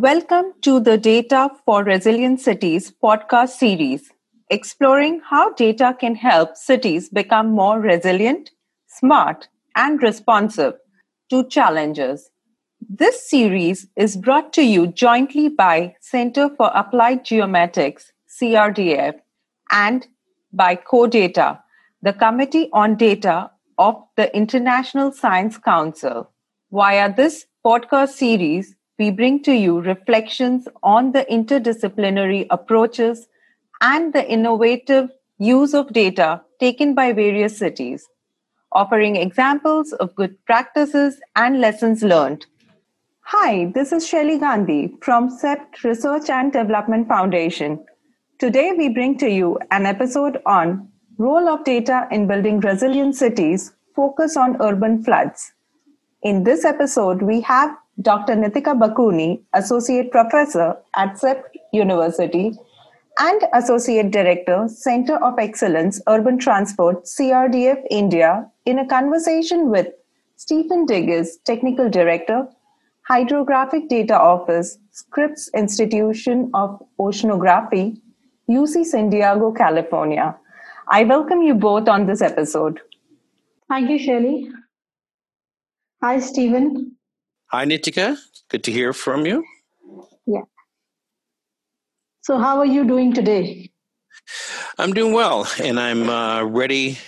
Welcome to the Data for Resilient Cities podcast series, exploring how data can help cities become more resilient, smart, and responsive to challenges. This series is brought to you jointly by Center for Applied Geomatics, CRDF, and by CODATA, the Committee on Data of the International Science Council. Via this podcast series, we bring to you reflections on the interdisciplinary approaches and the innovative use of data taken by various cities, offering examples of good practices and lessons learned. Hi, this is Shelly Gandhi from CEPT Research and Development Foundation. Today we bring to you an episode on Role of Data in Building Resilient Cities, focus on urban floods. In this episode, we have Dr. Nitika Bakuni, Associate Professor at CEPT University and Associate Director, Center of Excellence, Urban Transport, CRDF India, in a conversation with Stephen Diggs, Technical Director, Hydrographic Data Office, Scripps Institution of Oceanography, UC San Diego, California. I welcome you both on this episode. Thank you, Shirley. Hi, Stephen. Hi, Nitika. Good to hear from you. Yeah. So, how are you doing today? I'm doing well, and I'm uh, ready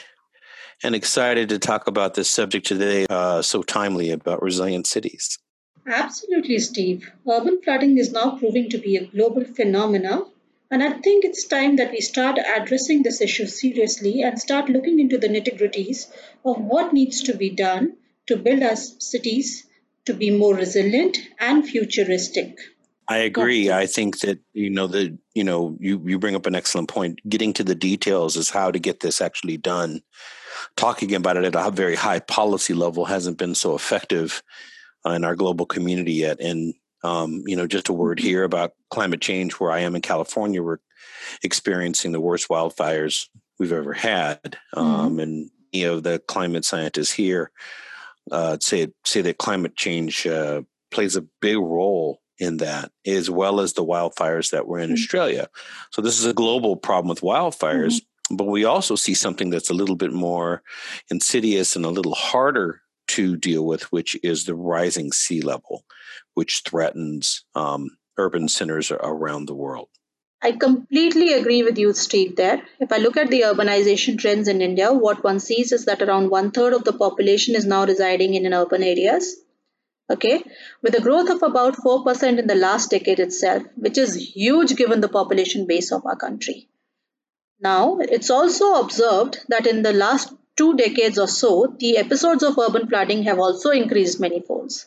and excited to talk about this subject today, uh, so timely about resilient cities. Absolutely, Steve. Urban flooding is now proving to be a global phenomenon, and I think it's time that we start addressing this issue seriously and start looking into the nitty gritties of what needs to be done to build our cities to be more resilient and futuristic. I agree. I think that you know the you know you you bring up an excellent point. Getting to the details is how to get this actually done. Talking about it at a very high policy level hasn't been so effective uh, in our global community yet. And um, you know, just a word here about climate change. Where I am in California, we're experiencing the worst wildfires we've ever had, um, mm-hmm. and many of the climate scientists here uh, say say that climate change uh, plays a big role in that, as well as the wildfires that were in mm-hmm. Australia. So this is a global problem with wildfires. Mm-hmm. But we also see something that's a little bit more insidious and a little harder to deal with, which is the rising sea level, which threatens um, urban centers around the world. I completely agree with you, Steve, there. If I look at the urbanization trends in India, what one sees is that around one third of the population is now residing in urban areas. Okay, with a growth of about 4% in the last decade itself, which is huge given the population base of our country. Now, it's also observed that in the last two decades or so, the episodes of urban flooding have also increased many folds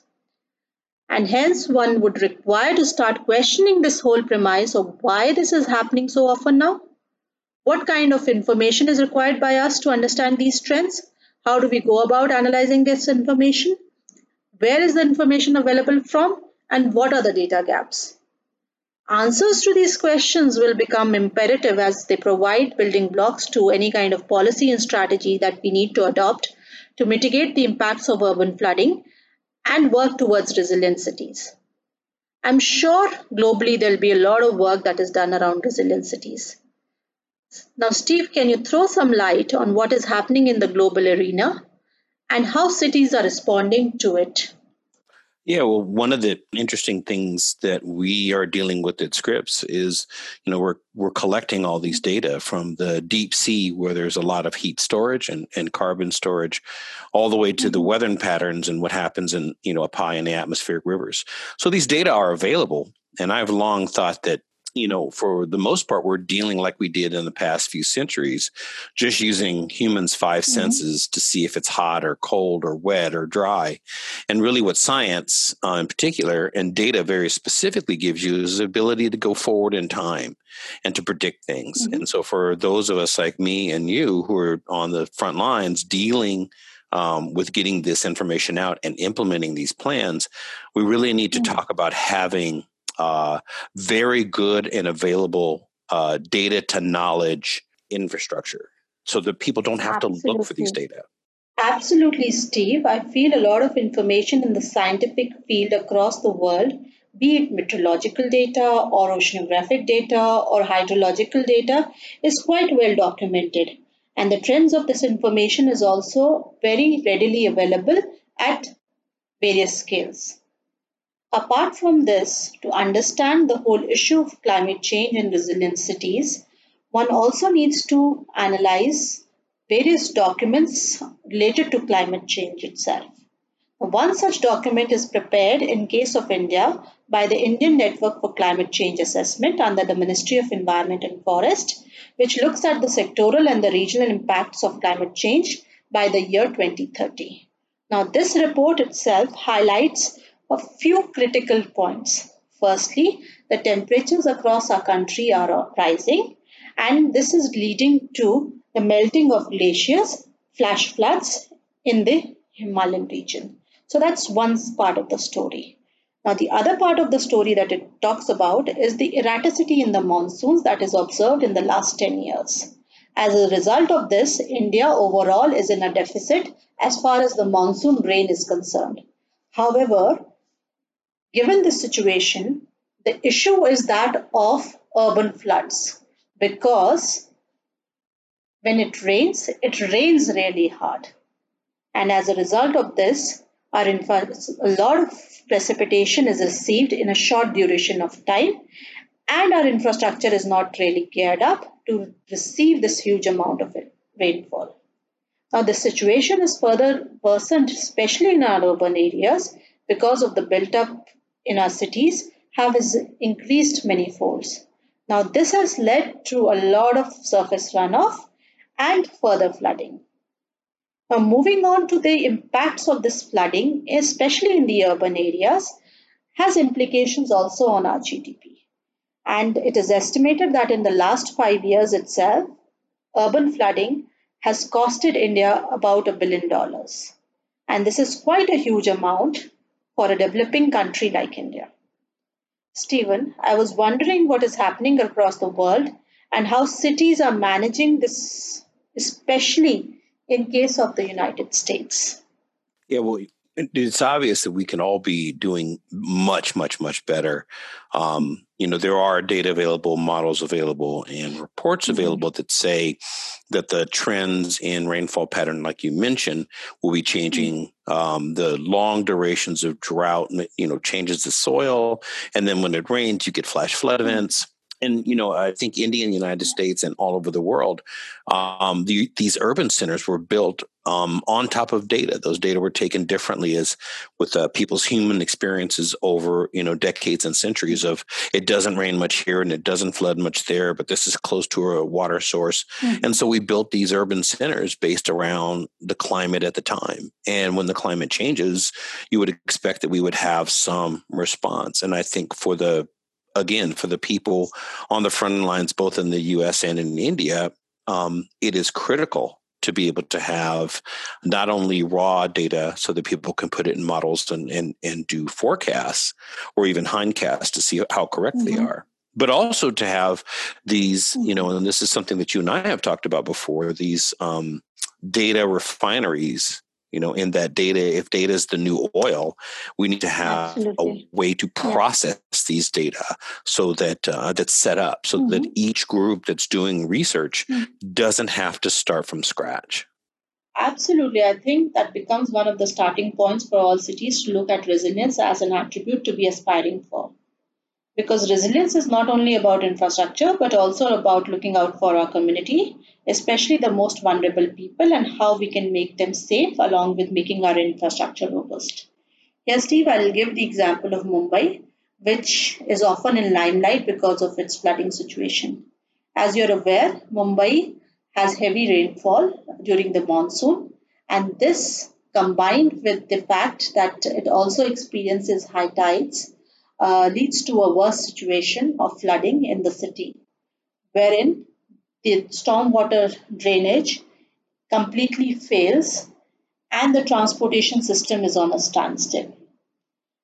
and hence one would require to start questioning this whole premise of why this is happening so often now. What kind of information is required by us to understand these trends? How do we go about analyzing this information? Where is the information available from? And what are the data gaps? Answers to these questions will become imperative as they provide building blocks to any kind of policy and strategy that we need to adopt to mitigate the impacts of urban flooding and work towards resilient cities. I'm sure globally there'll be a lot of work that is done around resilient cities. Now, Steve, can you throw some light on what is happening in the global arena and how cities are responding to it? Yeah, well, one of the interesting things that we are dealing with at Scripps is, you know, we're we're collecting all these data from the deep sea where there's a lot of heat storage and, and carbon storage, all the way to the mm-hmm. weather patterns and what happens in, you know, up high in the atmospheric rivers. So these data are available. And I've long thought that you know, for the most part, we're dealing like we did in the past few centuries, just using humans' 5 mm-hmm. senses to see if it's hot or cold or wet or dry. And really, what science uh, in particular and data very specifically gives you is the ability to go forward in time and to predict things. Mm-hmm. And so, for those of us like me and you who are on the front lines dealing um, with getting this information out and implementing these plans, we really need to mm-hmm. talk about having uh, very good and available uh, data to knowledge infrastructure so that people don't have Absolutely. to look for these data. Absolutely, Steve. I feel a lot of information in the scientific field across the world be it meteorological data or oceanographic data or hydrological data, is quite well documented. And the trends of this information is also very readily available at various scales. Apart from this, to understand the whole issue of climate change and resilient cities, one also needs to analyze various documents related to climate change itself. One such document is prepared in case of India by the Indian Network for Climate Change Assessment under the Ministry of Environment and Forest, which looks at the sectoral and the regional impacts of climate change by the year 2030. Now, this report itself highlights a few critical points. Firstly, the temperatures across our country are uh, rising, and this is leading to the melting of glaciers, flash floods in the Himalayan region. So that's one part of the story. Now, the other part of the story that it talks about is the erraticity in the monsoons that is observed in the last 10 years. As a result of this, India overall is in a deficit as far as the monsoon rain is concerned. However, given this situation, the issue is that of urban floods because when it rains, it rains really hard. And as a result of this, our a lot of precipitation is received in a short duration of time and our infrastructure is not really geared up to receive this huge amount of rainfall. Now the situation is further worsened especially in our urban areas because of the built up in our cities have increased many folds. Now this has led to a lot of surface runoff and further flooding. Now, moving on to the impacts of this flooding, especially in the urban areas, has implications also on our GDP. And it is estimated that in the last five years itself, urban flooding has costed India about a billion dollars. And this is quite a huge amount for a developing country like India. Stephen, I was wondering what is happening across the world and how cities are managing this, especially in case of the United States? Yeah, well, it's obvious that we can all be doing much, much, much better. Um, you know, there are data available, models available, and reports mm-hmm. available that say that the trends in rainfall pattern, like you mentioned, will be changing. Mm-hmm. Um, the long durations of drought, you know, changes the soil, and then when it rains, you get flash flood mm-hmm. events and you know i think india and the united states and all over the world um, the, these urban centers were built um, on top of data. Those data were taken differently as with uh, people's human experiences over you know decades and centuries of it doesn't rain much here and it doesn't flood much there but this is close to a water source. Mm-hmm. and so we built these urban centers based around the climate at the time. And when the climate changes you would expect that we would have some response. And i think for the again, for the people on the front lines, both in the US and in India, um, it is critical to be able to have not only raw data so that people can put it in models and, and, and do forecasts or even hindcasts to see how correct mm-hmm. they are but also to have these you know mm-hmm. and this is something that you and i have talked about before these um, data refineries you know in that data if data is the new oil we need to have Absolutely. a way to process yeah. these data so that uh, that's set up so mm-hmm. that each group that's doing research mm-hmm. doesn't have to start from scratch Absolutely. I think that becomes one of the starting points for all cities to look at resilience as an attribute to be aspiring for because resilience is not only about infrastructure but also about looking out for our community, especially the most vulnerable people, and how we can make them safe along with making our infrastructure robust. Here, Steve, I'll give the example of Mumbai, which is often in limelight because of its flooding situation. As you're aware, Mumbai has heavy rainfall during the monsoon, and this combined with the fact that it also experiences high tides uh, leads to a worse situation of flooding in the city, wherein the stormwater drainage completely fails and the transportation system is on a standstill.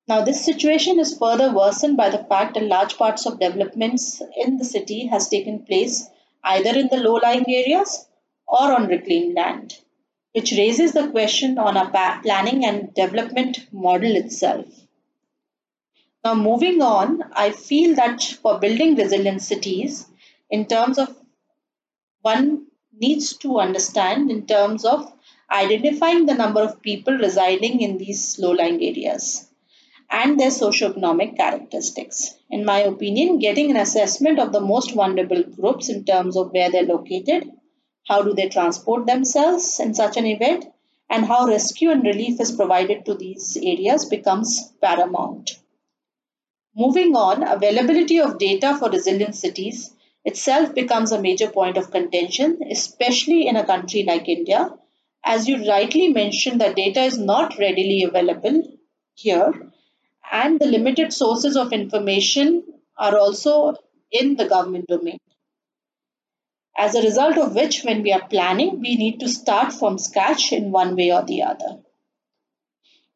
Now, this situation is further worsened by the fact that large parts of developments in the city has taken place either in the low-lying areas or on reclaimed land, which raises the question on our planning and development model itself. Now, moving on, I feel that for building resilient cities, in terms of one needs to understand in terms of identifying the number of people residing in these low lying areas and their socioeconomic characteristics. In my opinion, getting an assessment of the most vulnerable groups in terms of where they're located, how do they transport themselves in such an event, and how rescue and relief is provided to these areas becomes paramount. Moving on, availability of data for resilient cities itself becomes a major point of contention, especially in a country like India. As you rightly mentioned, that data is not readily available here, and the limited sources of information are also in the government domain. As a result of which, when we are planning, we need to start from scratch in one way or the other.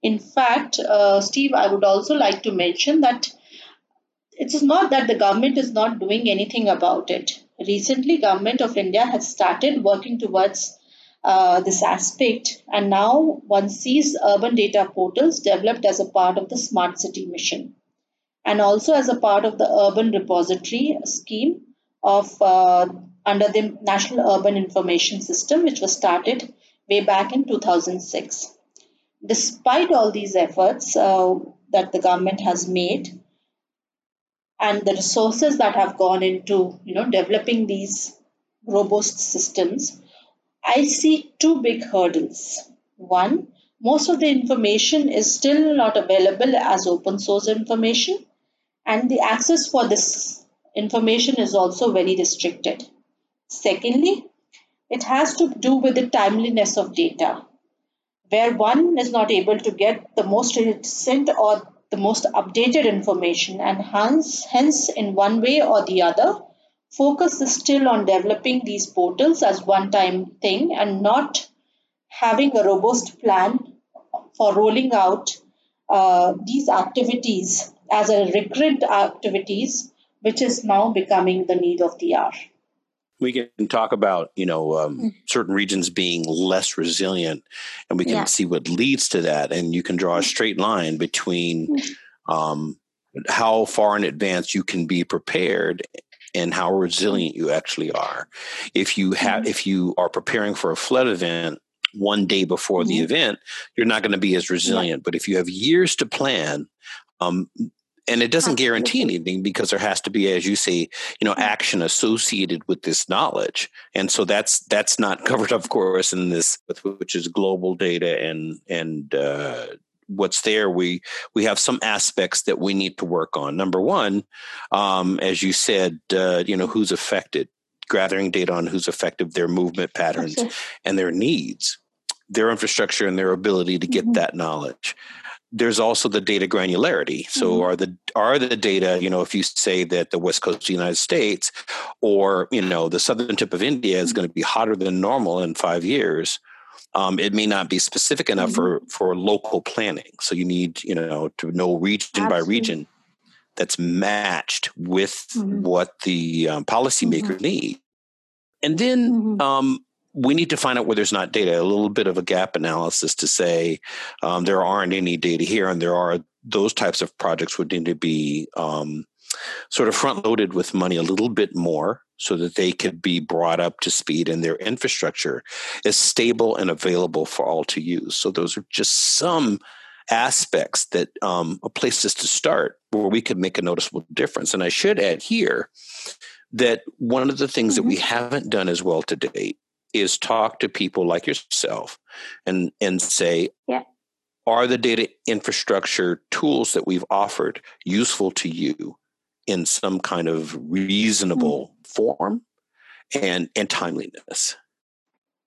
In fact, uh, Steve, I would also like to mention that it is not that the government is not doing anything about it. Recently, government of India has started working towards uh, this aspect, and now one sees urban data portals developed as a part of the smart city mission, and also as a part of the urban repository scheme of uh, under the National Urban Information System, which was started way back in 2006. Despite all these efforts uh, that the government has made, and the resources that have gone into you know developing these robust systems i see two big hurdles. One most of the information is still not available as open source information and the access for this information is also very restricted. Secondly it has to do with the timeliness of data where one is not able to get the most recent or the most updated information and hence, hence in one way or the other focus is still on developing these portals as one time thing and not having a robust plan for rolling out uh, these activities as a recurrent activities which is now becoming the need of the hour we can talk about you know um, mm. certain regions being less resilient and we can yeah. see what leads to that and you can draw a mm. straight line between mm. um, how far in advance you can be prepared and how resilient you actually are if you have if you are preparing for a flood event one day before the event you're not going to be as resilient but if you have years to plan um, and it doesn't guarantee anything because there has to be as you say you know action associated with this knowledge. And so that's that's not covered of course in this which is global data and and uh, what's there. We we have some aspects that we need to work on. Number one um, as you said uh, you know who's affected gathering data on who's affected their movement patterns and their needs their infrastructure and their ability to get mm-hmm. that knowledge there's also the data granularity. So mm-hmm. are the are the data, you know, if you say that the west coast of the United States or, you know, the southern tip of India is mm-hmm. going to be hotter than normal in five years, um, it may not be specific enough mm-hmm. for for local planning. So you need, you know, to know region Absolutely. by region that's matched with mm-hmm. what the um, policymaker mm-hmm. need. And then mm-hmm. um, we need to find out where there's not data, a little bit of a gap analysis to say um, there aren't any data here, and there are those types of projects would need to be um, sort of front loaded with money a little bit more so that they could be brought up to speed and their infrastructure is stable and available for all to use. So those are just some aspects that um, places to start where we could make a noticeable difference. And I should add here that one of the things mm-hmm. that we haven't done as well to date is talk to people like yourself and and say yeah. are the data infrastructure tools that we've offered useful to you in some kind of reasonable mm-hmm. form and and timeliness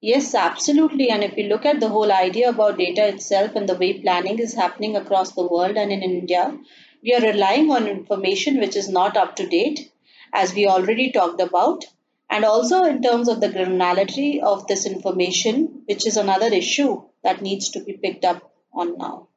yes absolutely and if we look at the whole idea about data itself and the way planning is happening across the world and in india we are relying on information which is not up to date as we already talked about and also in terms of the granularity of this information, which is another issue that needs to be picked up on now.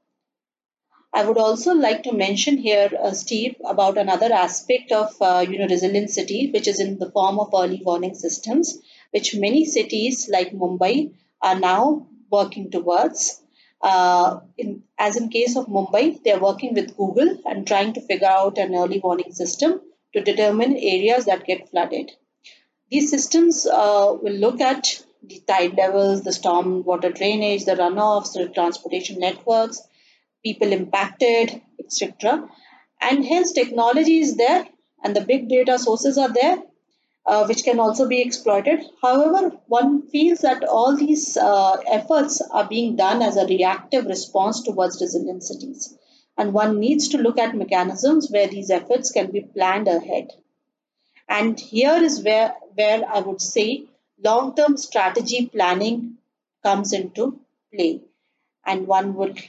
I would also like to mention here, uh, Steve, about another aspect of uh, you know resilient city, which is in the form of early warning systems, which many cities like Mumbai are now working towards. Uh, in, as in case of Mumbai, they are working with Google and trying to figure out an early warning system to determine areas that get flooded. These systems uh, will look at the tide levels, the storm water drainage, the runoffs, the transportation networks, people impacted, etc. And hence technology is there and the big data sources are there, uh, which can also be exploited. However, one feels that all these uh, efforts are being done as a reactive response towards resilient cities. And one needs to look at mechanisms where these efforts can be planned ahead. And here is where, where I would say long-term strategy planning comes into play. And one would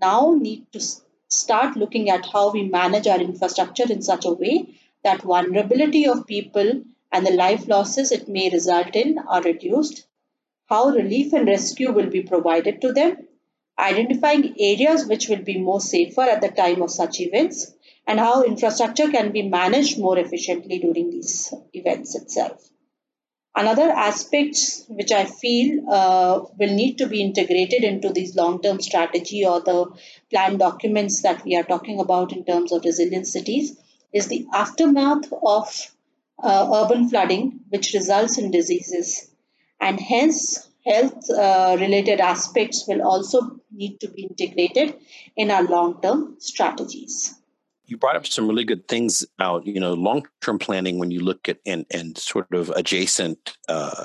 now need to start looking at how we manage our infrastructure in such a way that vulnerability of people and the life losses it may result in are reduced, how relief and rescue will be provided to them, identifying areas which will be more safer at the time of such events, and how infrastructure can be managed more efficiently during these events itself. Another aspect which I feel uh, will need to be integrated into these long-term strategy or the plan documents that we are talking about in terms of resilient cities is the aftermath of uh, urban flooding, which results in diseases. And hence, health uh, related aspects will also need to be integrated in our long term strategies you brought up some really good things about you know long term planning when you look at and and sort of adjacent uh,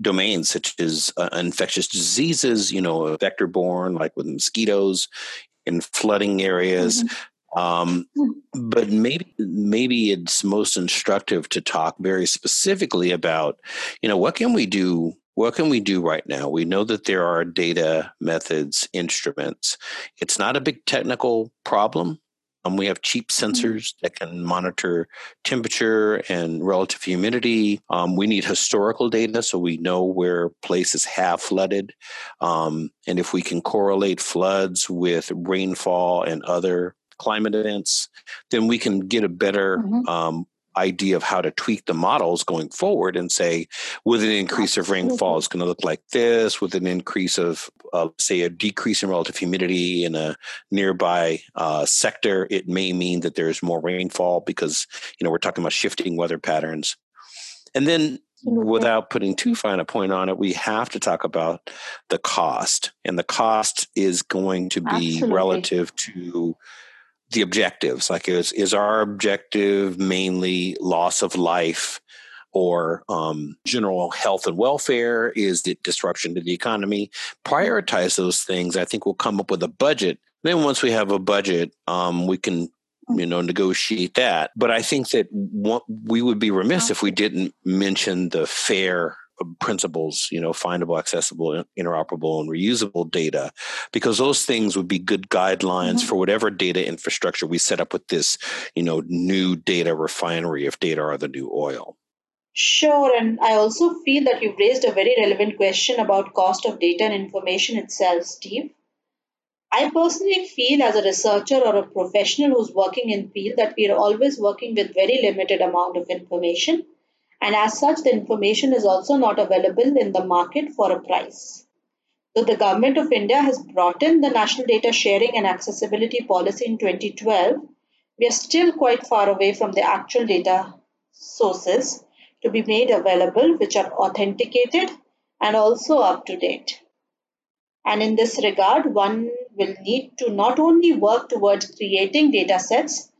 domains such as uh, infectious diseases, you know, vector borne like with mosquitoes in flooding areas. Mm-hmm. Um, but maybe maybe it's most instructive to talk very specifically about, you know, what can we do what can we do right now? We know that there are data, methods, instruments. It's not a big technical problem. Um, we have cheap mm-hmm. sensors that can monitor temperature and relative humidity. Um, we need historical data so we know where places have flooded. Um, and if we can correlate floods with rainfall and other climate events, then we can get a better mm-hmm. Idea of how to tweak the models going forward and say, with an increase of rainfall, it's going to look like this. With an increase of, uh, say, a decrease in relative humidity in a nearby uh, sector, it may mean that there's more rainfall because you know we're talking about shifting weather patterns. And then without putting too fine a point on it, we have to talk about the cost. And the cost is going to be Absolutely. relative to the objectives like is is our objective mainly loss of life or um, general health and welfare? Is it disruption to the economy? Prioritize those things. I think we'll come up with a budget. Then once we have a budget um, we can you know negotiate that. But i think that what we would be remiss if we didn't mention the fair principles, you know, findable, accessible, interoperable, and reusable data, because those things would be good guidelines mm-hmm. for whatever data infrastructure we set up with this, you know, new data refinery if data are the new oil. Sure, and I also feel that you've raised a very relevant question about cost of data and information itself, Steve. I personally feel as a researcher or a professional who's working in field that we are always working with very limited amount of information and as such the information is also not available in the market for a price. Though the government of India has brought in the National Data Sharing and Accessibility Policy in 2012, we are still quite far away from the actual data sources to be made available which are authenticated and also up to date. And in this regard, one will need to not only work towards creating data sets,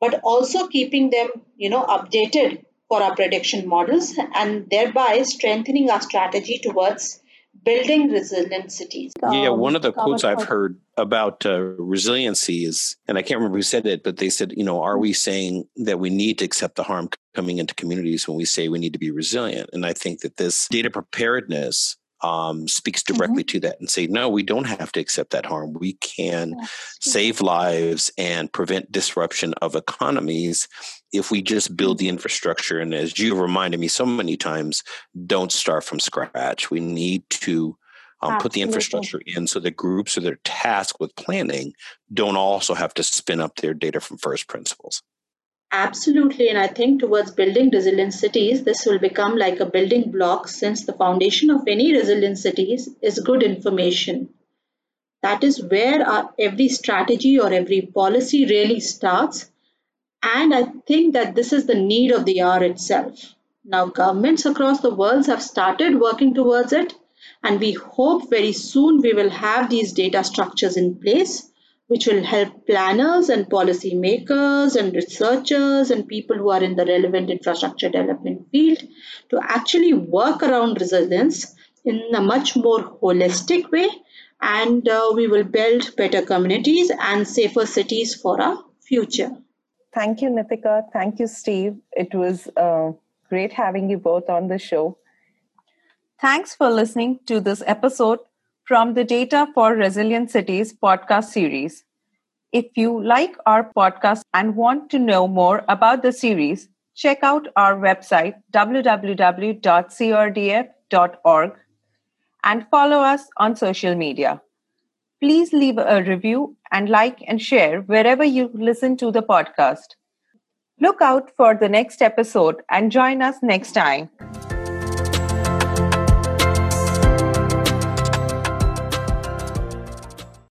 but also keeping them, you know, updated for our prediction models and thereby strengthening our strategy towards building resilient cities. Yeah, one of the quotes I've heard about uh, resiliency is, and I can't remember who said it, but they said, you know, are we saying that we need to accept the harm coming into communities when we say we need to be resilient? And I think that this data preparedness um, speaks directly mm-hmm. to that and say, no, we don't have to accept that harm. We can yes. save lives and prevent disruption of economies if we just build the infrastructure. And as you reminded me so many times, don't start from scratch. We need to um, put the infrastructure in so that groups or their tasked with planning don't also have to spin up their data from first principles. Absolutely, and I think towards building resilient cities, this will become like a building block since the foundation of any resilient cities is good information. That is where our, every strategy or every policy really starts. And I think that this is the need of the hour itself. Now, governments across the world have started working towards it, and we hope very soon we will have these data structures in place which will help planners and policy makers and researchers and people who are in the relevant infrastructure development field to actually work around resilience in a much more holistic way and uh, we will build better communities and safer cities for our future. Thank you, Nitika. Thank you, Steve. It was uh, great having you both on the show. Thanks for listening to this episode from the Data for Resilient Cities podcast series. If you like our podcast and want to know more about the series, check out our website www.crdf.org and follow us on social media. Please leave a review and like and share wherever you listen to the podcast. Look out for the next episode and join us next time.